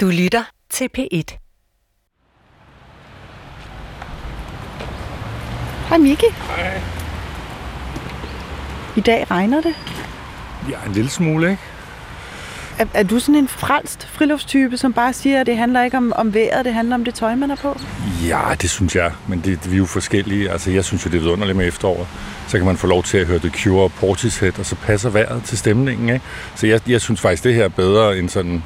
Du lytter til P1. Hej Miki. Hej. I dag regner det. Ja, en lille smule, ikke? Er, er du sådan en frelst friluftstype, som bare siger, at det handler ikke om, om vejret, det handler om det tøj, man er på? Ja, det synes jeg. Men det, det, vi er jo forskellige. Altså, jeg synes jo, det er vidunderligt med efteråret. Så kan man få lov til at høre The Cure og Portishead, og så passer vejret til stemningen, ikke? Så jeg, jeg synes faktisk, det her er bedre end sådan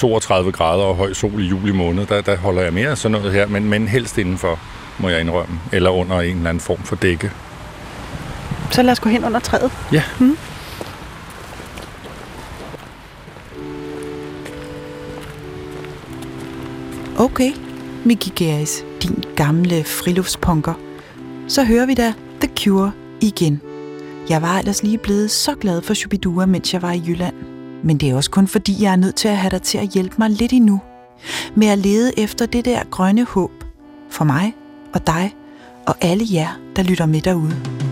32 grader og høj sol i juli måned. Der, der holder jeg mere af sådan noget her, men, men helst indenfor, må jeg indrømme. Eller under en eller anden form for dække. Så lad os gå hen under træet. Ja. Hmm. Okay, Miki Geris, din gamle friluftspunker. Så hører vi da The Cure igen. Jeg var ellers lige blevet så glad for Shubidua, mens jeg var i Jylland. Men det er også kun fordi, jeg er nødt til at have dig til at hjælpe mig lidt endnu. Med at lede efter det der grønne håb. For mig og dig og alle jer, der lytter med derude.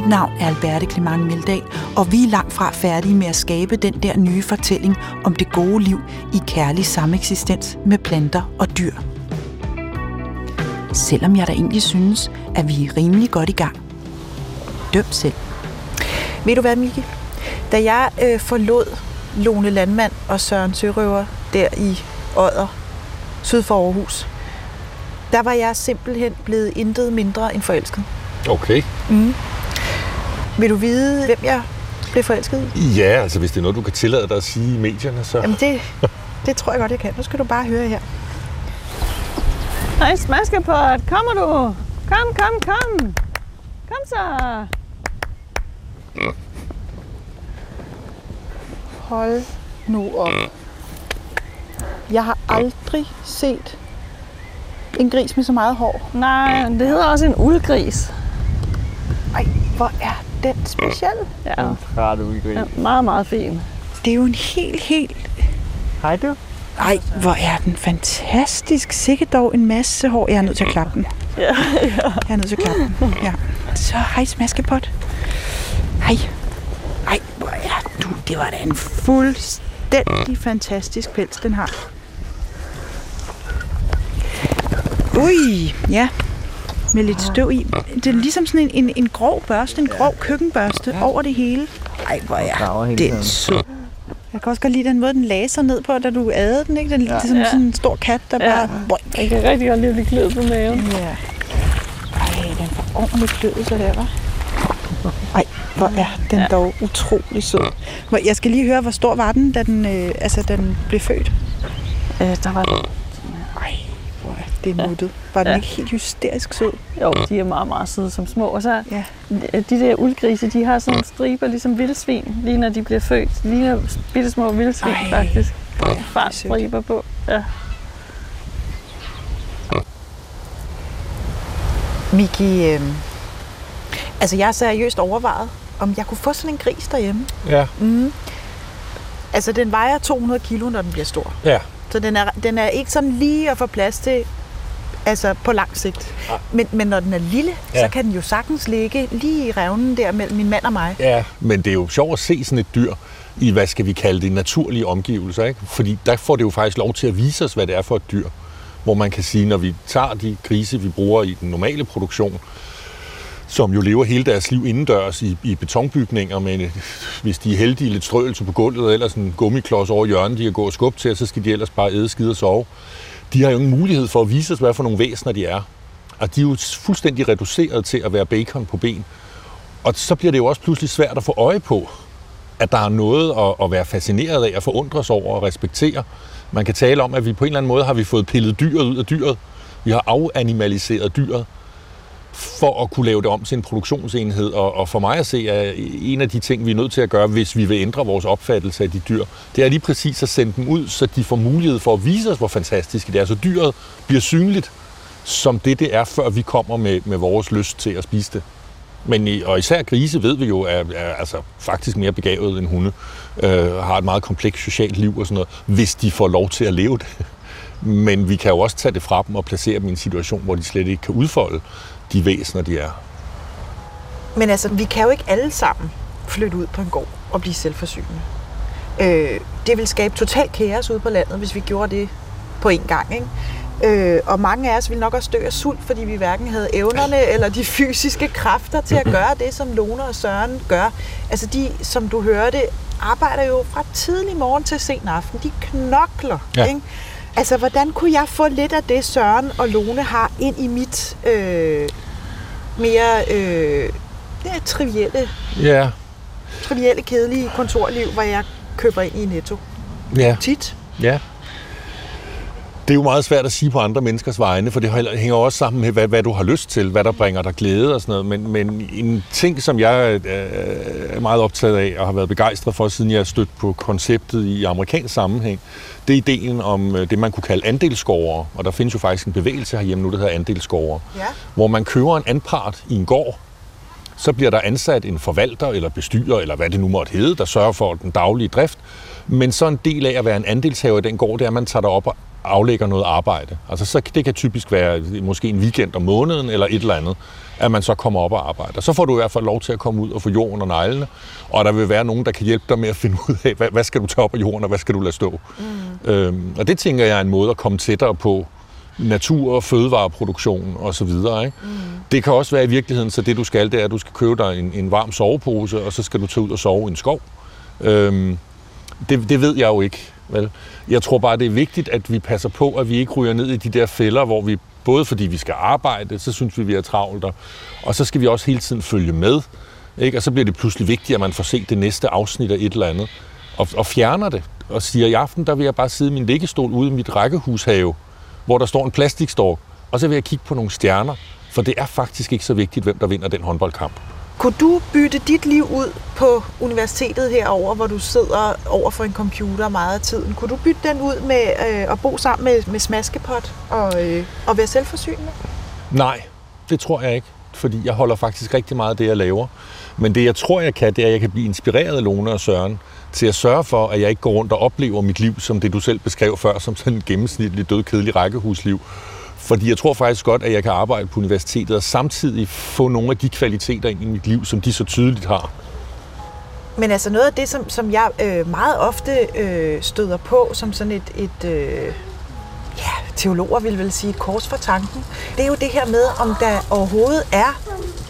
Mit navn er Alberte Clement Meldal, og vi er langt fra færdige med at skabe den der nye fortælling om det gode liv i kærlig sameksistens med planter og dyr. Selvom jeg da egentlig synes, at vi er rimelig godt i gang. Døm selv. Ved du hvad, Miki? Da jeg øh, forlod Lone Landmand og Søren Sørøver der i Odder, syd for Aarhus, der var jeg simpelthen blevet intet mindre end forelsket. Okay. Mm. Vil du vide, hvem jeg blev forelsket i? Ja, altså hvis det er noget, du kan tillade dig at sige i medierne, så... Jamen det, det tror jeg godt, jeg kan. Nu skal du bare høre her. Hej, Smaskepot. Kommer du? Kom, kom, kom. Kom så. Hold nu op. Jeg har aldrig set en gris med så meget hår. Nej, det hedder også en uldgris. Ej, hvor er den speciel. Ja, Træt udgris. ja meget, meget fin. Det er jo en helt, helt... Hej du. Ej, hvor er den fantastisk. Sikkert dog en masse hår. Jeg er nødt til at klappe den. Ja, ja. Jeg er nødt til at klappe den. Ja. Så hej, smaskepot. Hej. Ej, hvor er du... Det var da en fuldstændig fantastisk pels, den har. Ui, ja. Med lidt støv i. Det er ligesom sådan en, en, en grov børste, en grov køkkenbørste ja. over det hele. Ej, hvor er den sød. Jeg kan også godt lide den måde, den lagde sig ned på, da du adede den, ikke? Den er ligesom Ja. sådan en stor kat, der Ja. bare... Boing. Jeg kan rigtig godt lide at blive kløet på maven. Ja. Ej, den får ordentligt så der, var. Ej, hvor er den ja. Ja. dog utrolig sød. Jeg skal lige høre, hvor stor var den, da den, øh, altså, da den blev født? Øh, der var hvor er det nuttet. Var den Ja. ikke helt hysterisk sød? jo, de er meget, meget søde som små. Og så Ja. de der uldgrise, de har sådan striber, ligesom vildsvin, lige når de bliver født. De ligner bitte små vildsvin, Ej, faktisk. er det Fartstriber på. Ja. Miki, øh, altså jeg har seriøst overvejet, om jeg kunne få sådan en gris derhjemme. Ja. Mm. Altså, den vejer 200 kilo, når den bliver stor. Ja. Så den er, den er ikke sådan lige at få plads til altså på lang sigt. Men, men når den er lille, ja. Ja. så kan den jo sagtens ligge lige i revnen der mellem min mand og mig. Ja, men det er jo sjovt at se sådan et dyr i, hvad skal vi kalde det, naturlige omgivelser, ikke? Fordi der får det jo faktisk lov til at vise os, hvad det er for et dyr. Hvor man kan sige, når vi tager de grise, vi bruger i den normale produktion, som jo lever hele deres liv indendørs i, i betonbygninger, men øh, hvis de er heldige lidt strøelse på gulvet, eller sådan en gummiklods over hjørnet, de kan gå og skubbe til, så skal de ellers bare æde, skide og sove. De har jo ingen mulighed for at vise os, hvad for nogle væsener de er. Og de er jo fuldstændig reduceret til at være bacon på ben. Og så bliver det jo også pludselig svært at få øje på, at der er noget at, at være fascineret af, at forundres over og respektere. Man kan tale om, at vi på en eller anden måde har vi fået pillet dyret ud af dyret. Vi har afanimaliseret dyret for at kunne lave det om til en produktionsenhed. Og, og for mig at se, er en af de ting, vi er nødt til at gøre, hvis vi vil ændre vores opfattelse af de dyr, det er lige præcis at sende dem ud, så de får mulighed for at vise os, hvor fantastiske det er. Så dyret bliver synligt som det, det er, før vi kommer med, med vores lyst til at spise det. Men og især grise ved vi jo er, er altså faktisk mere begavet end hunde, øh, har et meget komplekst socialt liv og sådan noget, hvis de får lov til at leve det. Men vi kan jo også tage det fra dem og placere dem i en situation, hvor de slet ikke kan udfolde de væsener, de er. Men altså, vi kan jo ikke alle sammen flytte ud på en gård og blive selvforsynende. Øh, det vil skabe total kaos ude på landet, hvis vi gjorde det på en gang. Ikke? Øh, og mange af os ville nok også dø af sult, fordi vi hverken havde evnerne eller de fysiske kræfter til at gøre det, som Lone og Søren gør. Altså de, som du hørte, arbejder jo fra tidlig morgen til sen aften. De knokler. Ja. Ikke? Altså, hvordan kunne jeg få lidt af det, Søren og Lone har, ind i mit øh, mere øh, det er trivielle, Ja, trivielle, kedelige kontorliv, hvor jeg køber ind i Netto. ja, Tit. ja. Det er jo meget svært at sige på andre menneskers vegne, for det hænger også sammen med, hvad, hvad du har lyst til, hvad der bringer dig glæde og sådan noget. Men, men en ting, som jeg øh, er meget optaget af og har været begejstret for, siden jeg er stødt på konceptet i amerikansk sammenhæng, det er ideen om øh, det, man kunne kalde andelsgårdere. Og der findes jo faktisk en bevægelse herhjemme nu, der hedder andelsgårdere. Ja. hvor man køber en anpart i en gård, så bliver der ansat en forvalter eller bestyrer, eller hvad det nu måtte hedde, der sørger for den daglige drift. Men så en del af at være en andelshaver i den gård, det er, at man tager derop og aflægger noget arbejde. Altså så, det kan typisk være måske en weekend om måneden eller et eller andet, at man så kommer op og arbejder. Så får du i hvert fald lov til at komme ud og få jorden og neglene, og der vil være nogen, der kan hjælpe dig med at finde ud af, hvad, hvad skal du tage op af jorden, og hvad skal du lade stå. Mm. Øhm, og det tænker jeg er en måde at komme tættere på natur, fødevareproduktion og så videre. Ikke? Mm. Det kan også være i virkeligheden, så det du skal, det er, at du skal købe dig en, en varm sovepose, og så skal du tage ud og sove i en skov. Øhm, det, det ved jeg jo ikke. Vel? Jeg tror bare, det er vigtigt, at vi passer på, at vi ikke ryger ned i de der fælder, hvor vi, både fordi vi skal arbejde, så synes vi, vi er travlt, og, og så skal vi også hele tiden følge med. Ikke? Og så bliver det pludselig vigtigt, at man får set det næste afsnit af et eller andet, og, og fjerner det, og siger, i aften, der vil jeg bare sidde i min liggestol ude i mit rækkehushave, hvor der står en plastikstork, og så vil jeg kigge på nogle stjerner, for det er faktisk ikke så vigtigt, hvem der vinder den håndboldkamp. Kunne du bytte dit liv ud på universitetet herover, hvor du sidder over for en computer meget af tiden? Kunne du bytte den ud med øh, at bo sammen med, med smaskepot og, øh, og være selvforsynende? Nej, det tror jeg ikke, fordi jeg holder faktisk rigtig meget af det, jeg laver. Men det, jeg tror, jeg kan, det er, at jeg kan blive inspireret af Lone og Søren til at sørge for, at jeg ikke går rundt og oplever mit liv, som det du selv beskrev før, som sådan en gennemsnitlig død, kedelig rækkehusliv. Fordi jeg tror faktisk godt, at jeg kan arbejde på universitetet og samtidig få nogle af de kvaliteter ind i mit liv, som de så tydeligt har. Men altså noget af det, som, som jeg øh, meget ofte øh, støder på, som sådan et, et øh, ja, teologer vil vel sige et kors for tanken, det er jo det her med, om der overhovedet er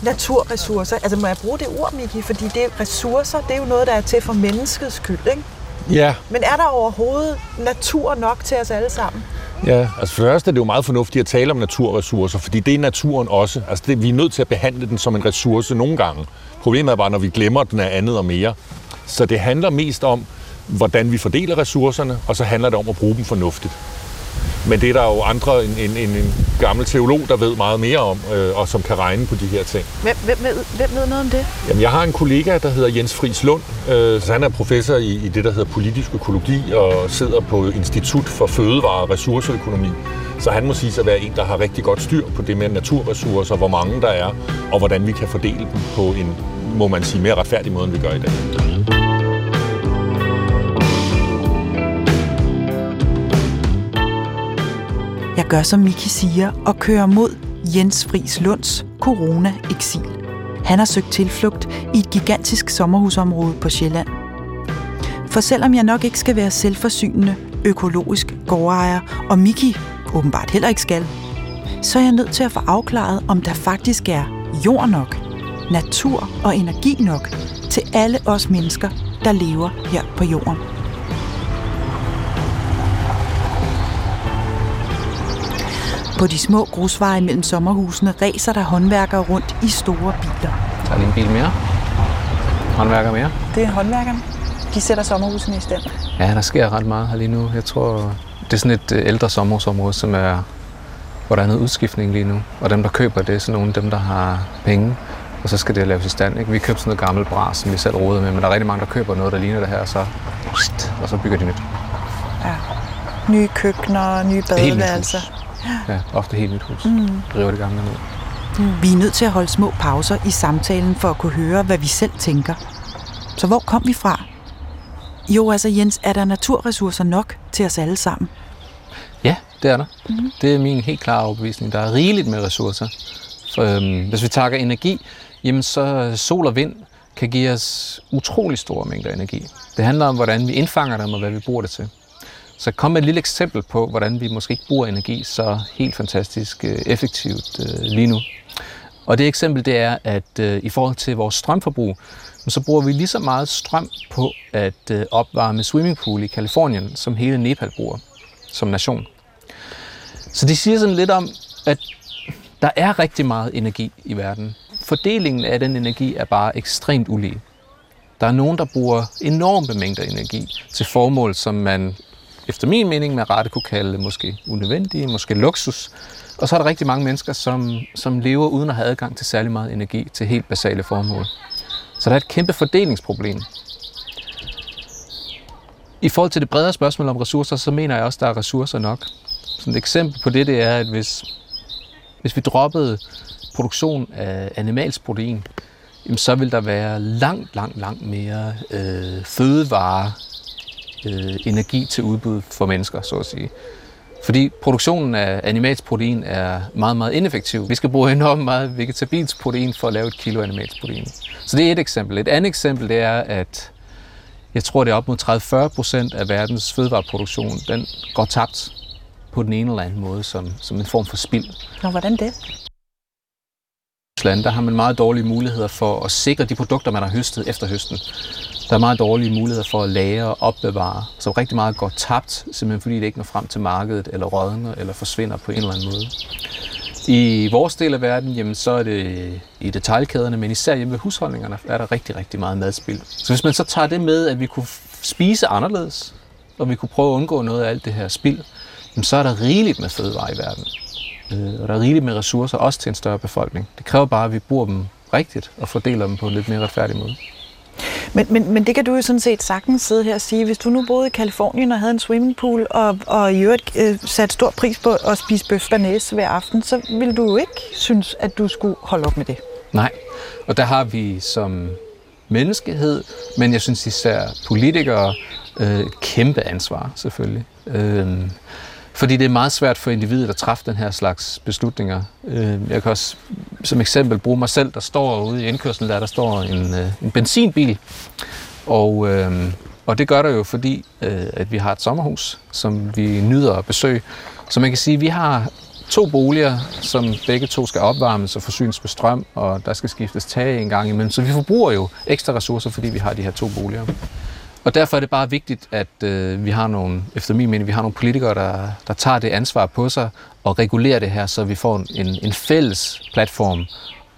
naturressourcer. Altså må jeg bruge det ord, Miki? Fordi det er ressourcer, det er jo noget, der er til for menneskets skyld, ikke? Ja, Men er der overhovedet natur nok til os alle sammen? Ja, altså for det første er det jo meget fornuftigt at tale om naturressourcer, fordi det er naturen også. Altså det, vi er nødt til at behandle den som en ressource nogle gange. Problemet er bare, når vi glemmer, at den er andet og mere. Så det handler mest om, hvordan vi fordeler ressourcerne, og så handler det om at bruge dem fornuftigt. Men det er der jo andre, en, en, en, en gammel teolog, der ved meget mere om, øh, og som kan regne på de her ting. Hvem, hvem, ved, hvem ved noget om det? Jamen, jeg har en kollega, der hedder Jens Friis Lund, øh, så han er professor i, i det, der hedder politisk økologi, og sidder på Institut for Fødevare og Ressourceøkonomi. Så han må sige at være en, der har rigtig godt styr på det med naturressourcer, hvor mange der er, og hvordan vi kan fordele dem på en, må man sige, mere retfærdig måde, end vi gør i dag. Jeg gør som Miki siger og kører mod Jens Friis Lunds corona-eksil. Han har søgt tilflugt i et gigantisk sommerhusområde på Sjælland. For selvom jeg nok ikke skal være selvforsynende, økologisk gårdejer, og Miki åbenbart heller ikke skal, så er jeg nødt til at få afklaret, om der faktisk er jord nok, natur og energi nok til alle os mennesker, der lever her på jorden. På de små grusveje mellem sommerhusene ræser der håndværkere rundt i store biler. Så er lige en bil mere. Håndværker mere. Det er håndværkerne. De sætter sommerhusene i stand. Ja, der sker ret meget her lige nu. Jeg tror, det er sådan et øh, ældre sommerhusområde, som er, hvor der er noget udskiftning lige nu. Og dem, der køber det, er sådan nogle af dem, der har penge. Og så skal det laves i stand. Ikke? Vi købte sådan noget gammelt bras, som vi selv råder med, men der er rigtig mange, der køber noget, der ligner det her, og så, og så bygger de nyt. Ja. Nye køkkener, nye Helt nyt badeværelser. Ja, ofte helt nyt hus. Mm. Driver det gamle ned. Vi er nødt til at holde små pauser i samtalen for at kunne høre, hvad vi selv tænker. Så hvor kom vi fra? Jo, altså Jens, er der naturressourcer nok til os alle sammen? Ja, Det er der. Mm. Det er min helt klare overbevisning. Der er rigeligt med ressourcer. For, øhm, hvis vi tager energi, jamen så sol og vind kan give os utrolig store mængder energi. Det handler om, hvordan vi indfanger dem og hvad vi bruger det til. Så kom med et lille eksempel på, hvordan vi måske ikke bruger energi så helt fantastisk øh, effektivt øh, lige nu. Og det eksempel det er, at øh, i forhold til vores strømforbrug, så bruger vi lige så meget strøm på at opvarme swimmingpool i Kalifornien, som hele Nepal bruger som nation. Så det siger sådan lidt om, at der er rigtig meget energi i verden. Fordelingen af den energi er bare ekstremt ulige. Der er nogen, der bruger enorme mængder energi til formål, som man efter min mening med rette kunne kalde måske unødvendige, måske luksus. Og så er der rigtig mange mennesker, som, som lever uden at have adgang til særlig meget energi til helt basale formål. Så der er et kæmpe fordelingsproblem. I forhold til det bredere spørgsmål om ressourcer, så mener jeg også, at der er ressourcer nok. Så et eksempel på det, det er, at hvis, hvis vi droppede produktion af animalsk protein, jamen så vil der være langt, langt, langt mere øh, fødevare, øh, energi til udbud for mennesker, så at sige. Fordi produktionen af animalsk protein er meget, meget ineffektiv. Vi skal bruge enormt meget vegetabilsk protein for at lave et kilo animalsk protein. Så det er et eksempel. Et andet eksempel det er, at jeg tror, det er op mod 30-40 procent af verdens fødevareproduktion, den går tabt på den ene eller anden måde som, som en form for spild. Nå, hvordan det? Land, der har man meget dårlige muligheder for at sikre de produkter, man har høstet efter høsten. Der er meget dårlige muligheder for at lære og opbevare, så rigtig meget går tabt, simpelthen fordi det ikke når frem til markedet, eller rådner, eller forsvinder på en eller anden måde. I vores del af verden, jamen, så er det i detaljkæderne, men især hjemme ved husholdningerne, er der rigtig, rigtig meget madspild. Så hvis man så tager det med, at vi kunne spise anderledes, og vi kunne prøve at undgå noget af alt det her spild, jamen, så er der rigeligt med fødevarer i verden. Øh, og der er rigeligt med ressourcer, også til en større befolkning. Det kræver bare, at vi bruger dem rigtigt og fordeler dem på en lidt mere retfærdig måde. Men, men, men det kan du jo sådan set sagtens sidde her og sige. Hvis du nu boede i Kalifornien og havde en swimmingpool, og, og i øvrigt øh, satte stor pris på at spise bøf banæs hver aften, så ville du jo ikke synes, at du skulle holde op med det. Nej, og der har vi som menneskehed, men jeg synes især politikere, øh, kæmpe ansvar selvfølgelig. Øh, fordi det er meget svært for individet at træffe den her slags beslutninger. Øh, jeg kan også som eksempel bruge mig selv, der står ude i indkørslen, der, der står en, øh, en benzinbil. Og, øh, og det gør der jo, fordi at vi har et sommerhus, som vi nyder at besøge. Så man kan sige, at vi har to boliger, som begge to skal opvarmes og forsynes med strøm, og der skal skiftes tag en gang imellem. Så vi forbruger jo ekstra ressourcer, fordi vi har de her to boliger. Og derfor er det bare vigtigt, at øh, vi har nogle, efter min mening, vi har nogle politikere, der, der tager det ansvar på sig og regulerer det her, så vi får en, en fælles platform,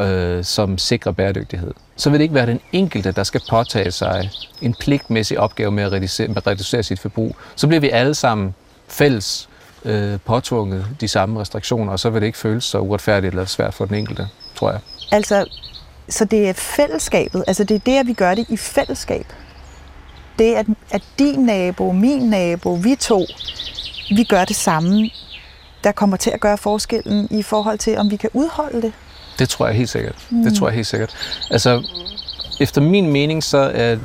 øh, som sikrer bæredygtighed. Så vil det ikke være den enkelte, der skal påtage sig en pligtmæssig opgave med at reducere, med at reducere sit forbrug. Så bliver vi alle sammen fælles øh, påtvunget de samme restriktioner, og så vil det ikke føles så uretfærdigt eller svært for den enkelte, tror jeg. Altså, så det er fællesskabet, altså det er det, at vi gør det i fællesskab det, at, at din nabo, min nabo, vi to, vi gør det samme, der kommer til at gøre forskellen i forhold til, om vi kan udholde det? Det tror jeg helt sikkert. Mm. Det tror jeg helt sikkert. Altså, efter min mening, så er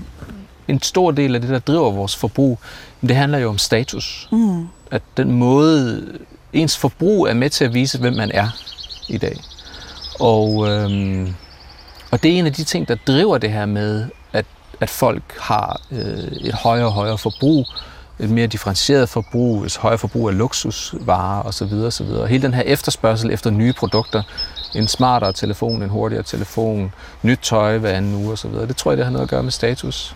en stor del af det, der driver vores forbrug, det handler jo om status. Mm. At den måde, ens forbrug er med til at vise, hvem man er i dag. Og, øhm, og det er en af de ting, der driver det her med, at folk har øh, et højere og højere forbrug, et mere differentieret forbrug, et højere forbrug af luksusvarer osv. osv. Hele den her efterspørgsel efter nye produkter, en smartere telefon, en hurtigere telefon, nyt tøj hver anden uge osv., det tror jeg, det har noget at gøre med status.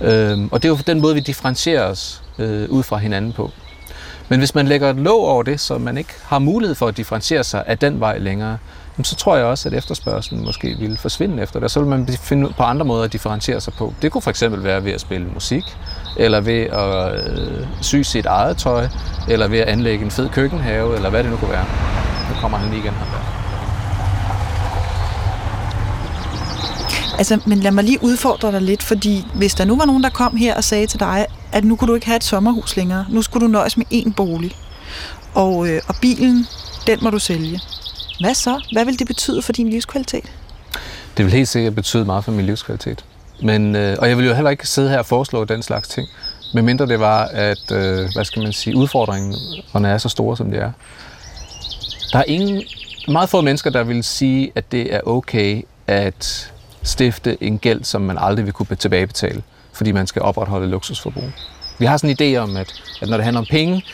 Øhm, og det er jo den måde, vi differentierer os øh, ud fra hinanden på. Men hvis man lægger et låg over det, så man ikke har mulighed for at differentiere sig af den vej længere, så tror jeg også, at efterspørgselen måske ville forsvinde efter det. Så ville man finde på andre måder at differentiere sig på. Det kunne for eksempel være ved at spille musik, eller ved at øh, sy sit eget tøj, eller ved at anlægge en fed køkkenhave, eller hvad det nu kunne være. Nu kommer han lige igen her. Altså, men lad mig lige udfordre dig lidt, fordi hvis der nu var nogen, der kom her og sagde til dig, at nu kunne du ikke have et sommerhus længere, nu skulle du nøjes med én bolig, og, øh, og bilen, den må du sælge. Hvad så? Hvad vil det betyde for din livskvalitet? Det vil helt sikkert betyde meget for min livskvalitet. Men, øh, og jeg vil jo heller ikke sidde her og foreslå den slags ting. Medmindre det var, at øh, hvad skal man sige, udfordringen er så store, som det er. Der er ingen, meget få mennesker, der vil sige, at det er okay at stifte en gæld, som man aldrig vil kunne tilbagebetale, fordi man skal opretholde luksusforbrug. Vi har sådan en idé om, at, at når det handler om penge,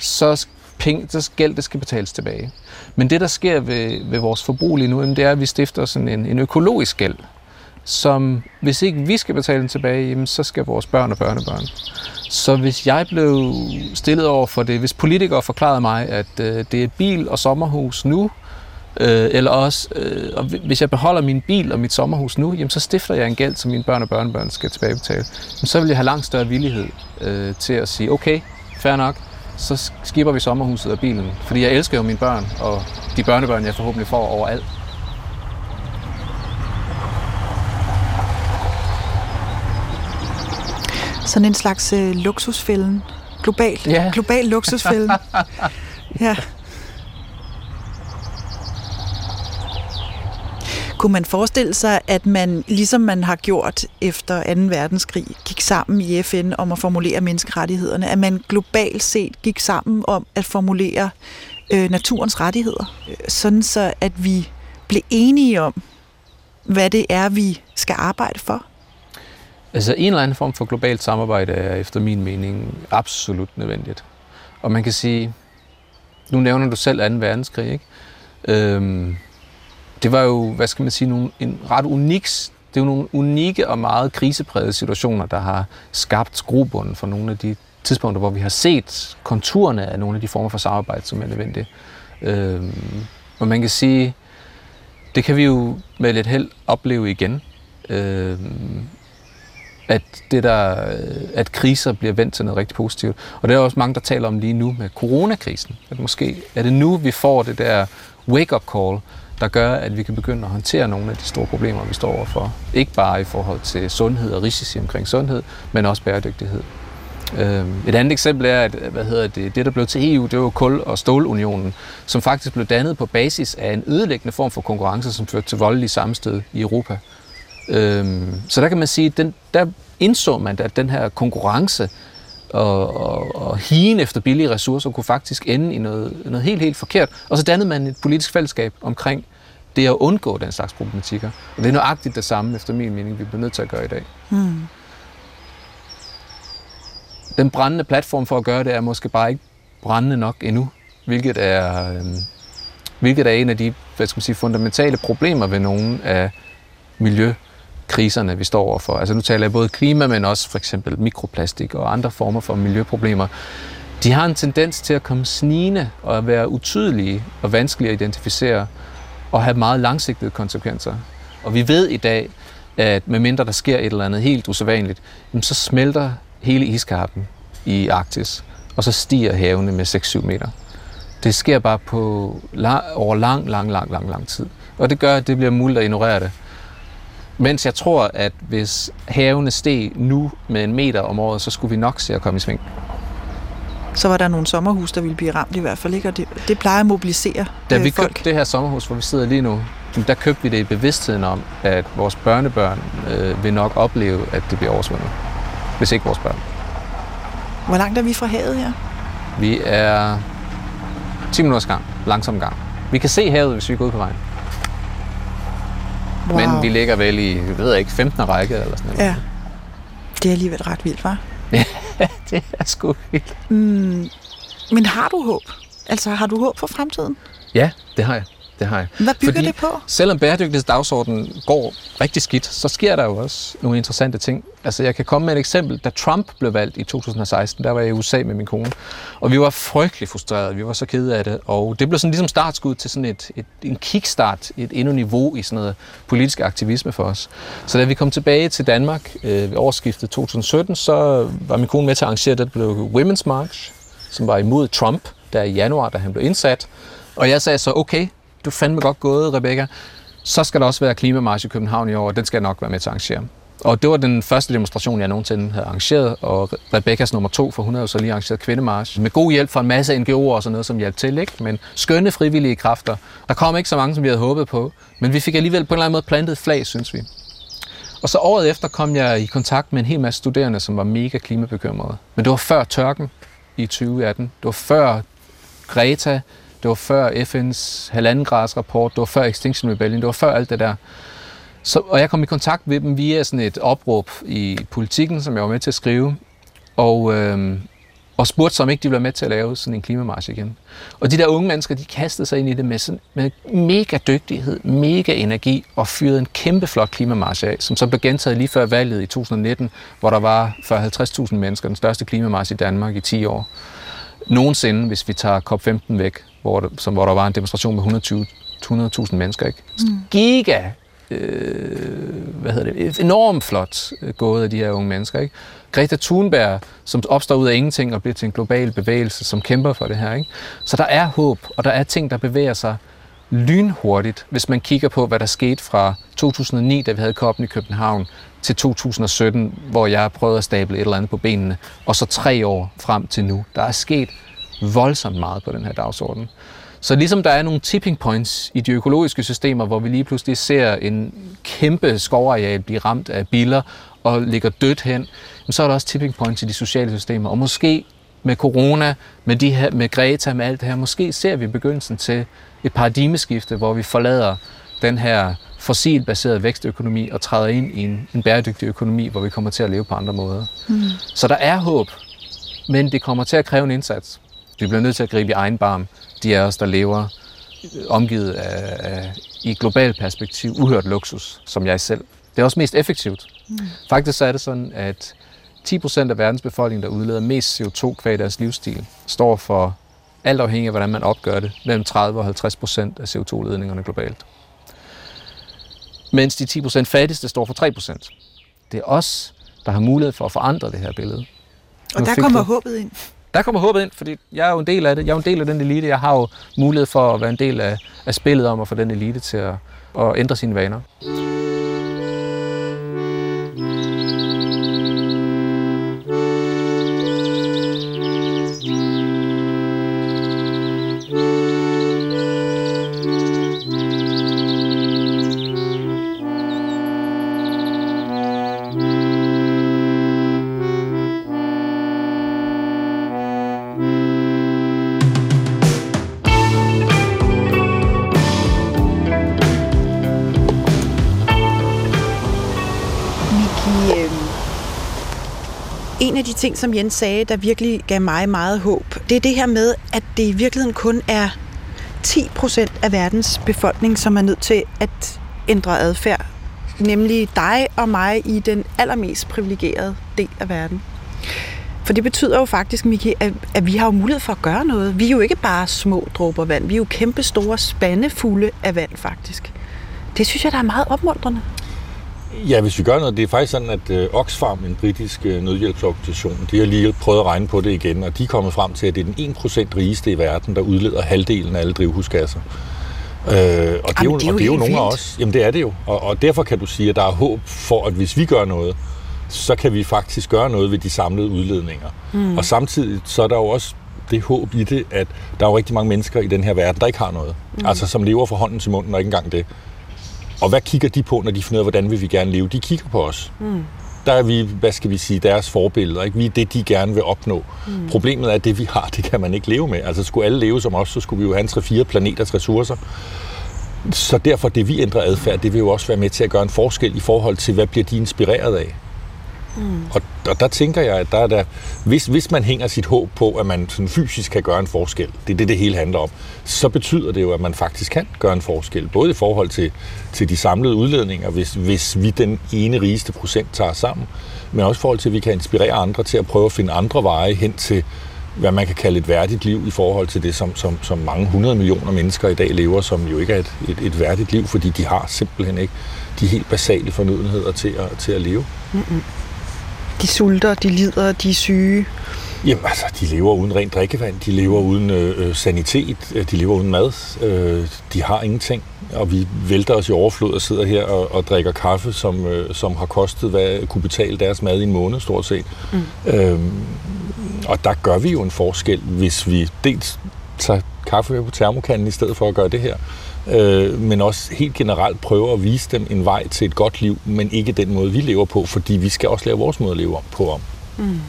så penge, så gæld det skal betales tilbage. Men det, der sker ved, ved vores forbrug lige nu, det er, at vi stifter sådan en, en økologisk gæld, som hvis ikke vi skal betale den tilbage, jamen, så skal vores børn og børnebørn. Så hvis jeg blev stillet over for det, hvis politikere forklarede mig, at øh, det er bil og sommerhus nu, øh, eller også, øh, og hvis jeg beholder min bil og mit sommerhus nu, jamen, så stifter jeg en gæld, som mine børn og børnebørn skal tilbagebetale. Jamen, så vil jeg have langt større villighed øh, til at sige, okay, fair nok, så skipper vi sommerhuset og bilen. Fordi jeg elsker jo mine børn, og de børnebørn, jeg forhåbentlig får overalt. Sådan en slags øh, luksusfælden. Global, ja. global luksusfælden. ja. Kunne man forestille sig, at man, ligesom man har gjort efter 2. verdenskrig, gik sammen i FN om at formulere menneskerettighederne, at man globalt set gik sammen om at formulere øh, naturens rettigheder, sådan så at vi blev enige om, hvad det er, vi skal arbejde for? Altså en eller anden form for globalt samarbejde er efter min mening absolut nødvendigt. Og man kan sige, nu nævner du selv 2. verdenskrig, ikke? Øhm, det var jo, hvad skal man sige, nogle, en ret unik, det er jo nogle unikke og meget kriseprægede situationer, der har skabt grobunden for nogle af de tidspunkter, hvor vi har set konturerne af nogle af de former for samarbejde, som er nødvendige. Øh, og man kan sige, det kan vi jo med lidt held opleve igen. Øh, at, det der, øh, at kriser bliver vendt til noget rigtig positivt. Og det er også mange, der taler om lige nu med coronakrisen. At måske er det nu, vi får det der wake-up call, der gør, at vi kan begynde at håndtere nogle af de store problemer, vi står overfor. Ikke bare i forhold til sundhed og risici omkring sundhed, men også bæredygtighed. Øhm, et andet eksempel er, at hvad hedder det, det, der blev til EU, det var kul- og stålunionen, som faktisk blev dannet på basis af en ødelæggende form for konkurrence, som førte til voldelige sammenstød i Europa. Øhm, så der kan man sige, den, der indså man, at den her konkurrence og, og, og higen efter billige ressourcer kunne faktisk ende i noget, noget helt, helt forkert. Og så dannede man et politisk fællesskab omkring det at undgå den slags problematikker. Og det er nøjagtigt det samme, efter min mening, vi bliver nødt til at gøre i dag. Hmm. Den brændende platform for at gøre det er måske bare ikke brændende nok endnu, hvilket er, øh, hvilket er en af de hvad skal man sige, fundamentale problemer ved nogle af miljø kriserne, vi står overfor. Altså nu taler jeg både klima, men også for eksempel mikroplastik og andre former for miljøproblemer. De har en tendens til at komme snigende og at være utydelige og vanskelige at identificere og have meget langsigtede konsekvenser. Og vi ved i dag, at medmindre der sker et eller andet helt usædvanligt, så smelter hele iskappen i Arktis, og så stiger havene med 6-7 meter. Det sker bare på over lang, lang, lang, lang, lang tid. Og det gør, at det bliver muligt at ignorere det. Mens jeg tror, at hvis havene steg nu med en meter om året, så skulle vi nok se at komme i sving. Så var der nogle sommerhus, der ville blive ramt i hvert fald, ikke? Og det, det plejer at mobilisere Da øh, vi folk. købte det her sommerhus, hvor vi sidder lige nu, der købte vi det i bevidstheden om, at vores børnebørn øh, vil nok opleve, at det bliver oversvømmet. Hvis ikke vores børn. Hvor langt er vi fra havet her? Vi er 10 minutters gang, langsom gang. Vi kan se havet, hvis vi går ud på vejen. Wow. Men vi ligger vel i, jeg ved ikke, 15. række eller sådan noget. Ja. Det er alligevel ret vildt, var? Ja, det er sgu vildt. Mm, men har du håb? Altså, har du håb for fremtiden? Ja, det har jeg. Det har jeg. Hvad bygger Fordi det på? Selvom bæredygtighedsdagsordenen går rigtig skidt, så sker der jo også nogle interessante ting. Altså, jeg kan komme med et eksempel. Da Trump blev valgt i 2016, der var jeg i USA med min kone, og vi var frygtelig frustrerede. Vi var så kede af det, og det blev sådan ligesom startskud til sådan et, et en kickstart, et endnu niveau i sådan noget politisk aktivisme for os. Så da vi kom tilbage til Danmark øh, ved årsskiftet 2017, så var min kone med til at arrangere det, der blev Women's March, som var imod Trump, der i januar, da han blev indsat. Og jeg sagde så, okay, du fandme godt gået, Rebecca. Så skal der også være klimamarsch i København i år, og den skal jeg nok være med til at arrangere. Og det var den første demonstration, jeg nogensinde havde arrangeret, og Rebekkas nummer to, for hun havde jo så lige arrangeret kvindemarsch. Med god hjælp fra en masse NGO'er og sådan noget, som hjalp til, ikke? men skønne frivillige kræfter. Der kom ikke så mange, som vi havde håbet på, men vi fik alligevel på en eller anden måde plantet flag, synes vi. Og så året efter kom jeg i kontakt med en hel masse studerende, som var mega klimabekymrede. Men det var før tørken i 2018. Det var før Greta. Det var før FN's halvanden rapport. Det var før Extinction Rebellion. Det var før alt det der. Så, og jeg kom i kontakt med dem via sådan et opråb i politikken, som jeg var med til at skrive. Og, øh, og spurgte så, om ikke de ville være med til at lave sådan en klimamarsch igen. Og de der unge mennesker, de kastede sig ind i det med, sådan, med mega dygtighed, mega energi og fyrede en kæmpe flot klimamarsch af, som så blev gentaget lige før valget i 2019, hvor der var 40-50.000 mennesker, den største klimamarsch i Danmark i 10 år. Nogensinde, hvis vi tager COP15 væk, hvor der, som, hvor der var en demonstration med 120 100.000 mennesker. Ikke? Mm. Giga øh, hvad hedder det, enormt flot øh, gået af de her unge mennesker. Ikke? Greta Thunberg, som opstår ud af ingenting og bliver til en global bevægelse, som kæmper for det her. Ikke? Så der er håb, og der er ting, der bevæger sig lynhurtigt, hvis man kigger på, hvad der skete fra 2009, da vi havde koppen i København, til 2017, hvor jeg prøvede at stable et eller andet på benene, og så tre år frem til nu. Der er sket voldsomt meget på den her dagsorden. Så ligesom der er nogle tipping points i de økologiske systemer, hvor vi lige pludselig ser en kæmpe skovareal blive ramt af biler og ligger dødt hen, så er der også tipping points i de sociale systemer. Og måske med corona, med, de her, med Greta, med alt det her, måske ser vi begyndelsen til et paradigmeskifte, hvor vi forlader den her fossilbaserede vækstøkonomi og træder ind i en, en bæredygtig økonomi, hvor vi kommer til at leve på andre måder. Mm. Så der er håb, men det kommer til at kræve en indsats. Vi bliver nødt til at gribe i egen barm. De af os, der lever omgivet af, af i global perspektiv uhørt luksus, som jeg selv. Det er også mest effektivt. Mm. Faktisk så er det sådan, at 10% af verdens befolkning, der udleder mest CO2 kvæg deres livsstil, står for alt afhængig af, hvordan man opgør det, mellem 30 og 50 procent af CO2-ledningerne globalt. Mens de 10 procent fattigste står for 3 procent. Det er os, der har mulighed for at forandre det her billede. Og der kommer du... håbet ind. Der kommer håbet ind, fordi jeg er jo en del af det. Jeg er jo en del af den elite. Jeg har jo mulighed for at være en del af, af spillet om at få den elite til at, at ændre sine vaner. Ting, som Jens sagde, der virkelig gav mig meget håb, det er det her med, at det i virkeligheden kun er 10 procent af verdens befolkning, som er nødt til at ændre adfærd. Nemlig dig og mig i den allermest privilegerede del af verden. For det betyder jo faktisk, Miki, at, at vi har jo mulighed for at gøre noget. Vi er jo ikke bare små dråber vand. Vi er jo kæmpe store spandefulde af vand, faktisk. Det synes jeg, der er meget opmuntrende. Ja, hvis vi gør noget, det er faktisk sådan, at øh, Oxfam, en britisk øh, nødhjælpsorganisation, de har lige prøvet at regne på det igen, og de er kommet frem til, at det er den 1% rigeste i verden, der udleder halvdelen af alle drivhusgasser. Øh, og det er jo, det er jo, og det er jo nogle af os. Jamen det er det jo. Og, og derfor kan du sige, at der er håb for, at hvis vi gør noget, så kan vi faktisk gøre noget ved de samlede udledninger. Mm. Og samtidig så er der jo også det håb i det, at der er jo rigtig mange mennesker i den her verden, der ikke har noget. Mm. Altså som lever fra hånden til munden og ikke engang det. Og hvad kigger de på, når de finder ud af, hvordan vil vi gerne leve? De kigger på os. Mm. Der er vi, hvad skal vi sige, deres forbilleder. Ikke? Vi er det, de gerne vil opnå. Mm. Problemet er, at det, vi har, det kan man ikke leve med. Altså, skulle alle leve som os, så skulle vi jo have en 3-4 planeters ressourcer. Så derfor, det vi ændrer adfærd, det vil jo også være med til at gøre en forskel i forhold til, hvad bliver de inspireret af? Mm. Og, og der tænker jeg, at der er der, hvis, hvis man hænger sit håb på, at man sådan fysisk kan gøre en forskel, det er det, det hele handler om, så betyder det jo, at man faktisk kan gøre en forskel, både i forhold til, til de samlede udledninger, hvis, hvis vi den ene rigeste procent tager sammen, men også i forhold til, at vi kan inspirere andre til at prøve at finde andre veje hen til, hvad man kan kalde et værdigt liv i forhold til det, som, som, som mange hundrede millioner mennesker i dag lever, som jo ikke er et, et, et værdigt liv, fordi de har simpelthen ikke de helt basale fornødenheder til at, til at leve. Mm-hmm. De sulter, de lider, de er syge. Jamen altså, de lever uden rent drikkevand, de lever uden øh, øh sanitet, øh, de lever uden mad, øh, de har ingenting. Og vi vælter os i overflod og sidder her og, og drikker kaffe, som, øh, som har kostet, hvad kunne betale deres mad i en måned, stort set. Mm. Øhm, og der gør vi jo en forskel, hvis vi dels tage kaffe på termokanden i stedet for at gøre det her. Øh, men også helt generelt prøve at vise dem en vej til et godt liv, men ikke den måde, vi lever på, fordi vi skal også lave vores måde at leve på om. Mm.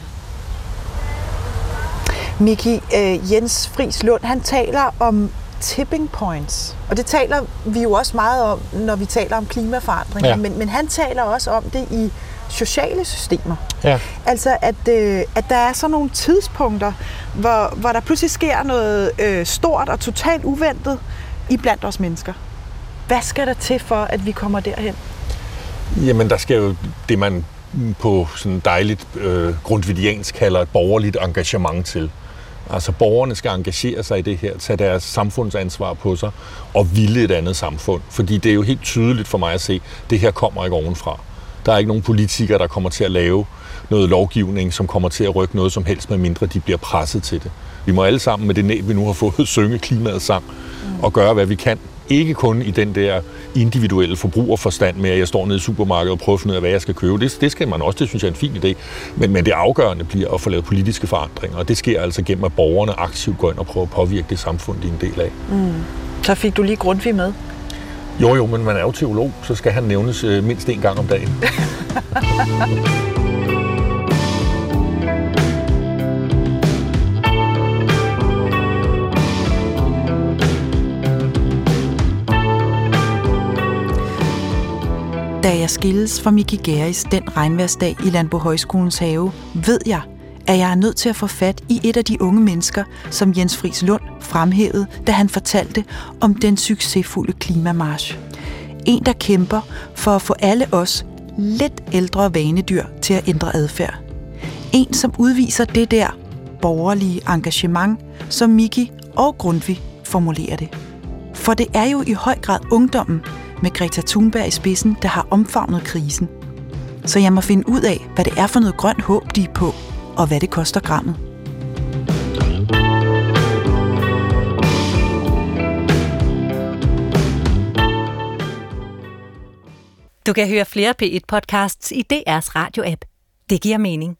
Miki, øh, Jens Friis Lund, han taler om tipping points. Og det taler vi jo også meget om, når vi taler om klimaforandringer. Ja. Men, men han taler også om det i sociale systemer. Ja. Altså, at, øh, at der er sådan nogle tidspunkter, hvor, hvor der pludselig sker noget øh, stort og totalt uventet i blandt os mennesker. Hvad skal der til for, at vi kommer derhen? Jamen, der skal jo det, man på sådan dejligt øh, grundvidiansk kalder et borgerligt engagement til. Altså borgerne skal engagere sig i det her, tage deres samfundsansvar på sig og ville et andet samfund. Fordi det er jo helt tydeligt for mig at se, at det her kommer ikke ovenfra. Der er ikke nogen politikere, der kommer til at lave noget lovgivning, som kommer til at rykke noget som helst, med mindre de bliver presset til det. Vi må alle sammen med det næb, vi nu har fået, synge klimaet sang og gøre, hvad vi kan. Ikke kun i den der individuelle forbrugerforstand med, at jeg står nede i supermarkedet og prøver at finde ud af, hvad jeg skal købe. Det, det skal man også, det synes jeg er en fin idé. Men, men det afgørende bliver at få lavet politiske forandringer, og det sker altså gennem, at borgerne aktivt går ind og prøver at påvirke det samfund, de er en del af. Mm. Så fik du lige Grundtvig med. Jo, jo, men man er jo teolog, så skal han nævnes øh, mindst en gang om dagen. Da jeg skilles fra Miki Geris den regnværsdag i Landbo Højskolens have, ved jeg, at jeg er nødt til at få fat i et af de unge mennesker, som Jens Friis Lund fremhævede, da han fortalte om den succesfulde klimamarsch. En, der kæmper for at få alle os lidt ældre vanedyr til at ændre adfærd. En, som udviser det der borgerlige engagement, som Miki og Grundtvig formulerer det. For det er jo i høj grad ungdommen, med Greta Thunberg i spidsen, der har omfavnet krisen. Så jeg må finde ud af, hvad det er for noget grønt håb, de er på, og hvad det koster grammet. Du kan høre flere P1-podcasts i DR's radio-app. Det giver mening.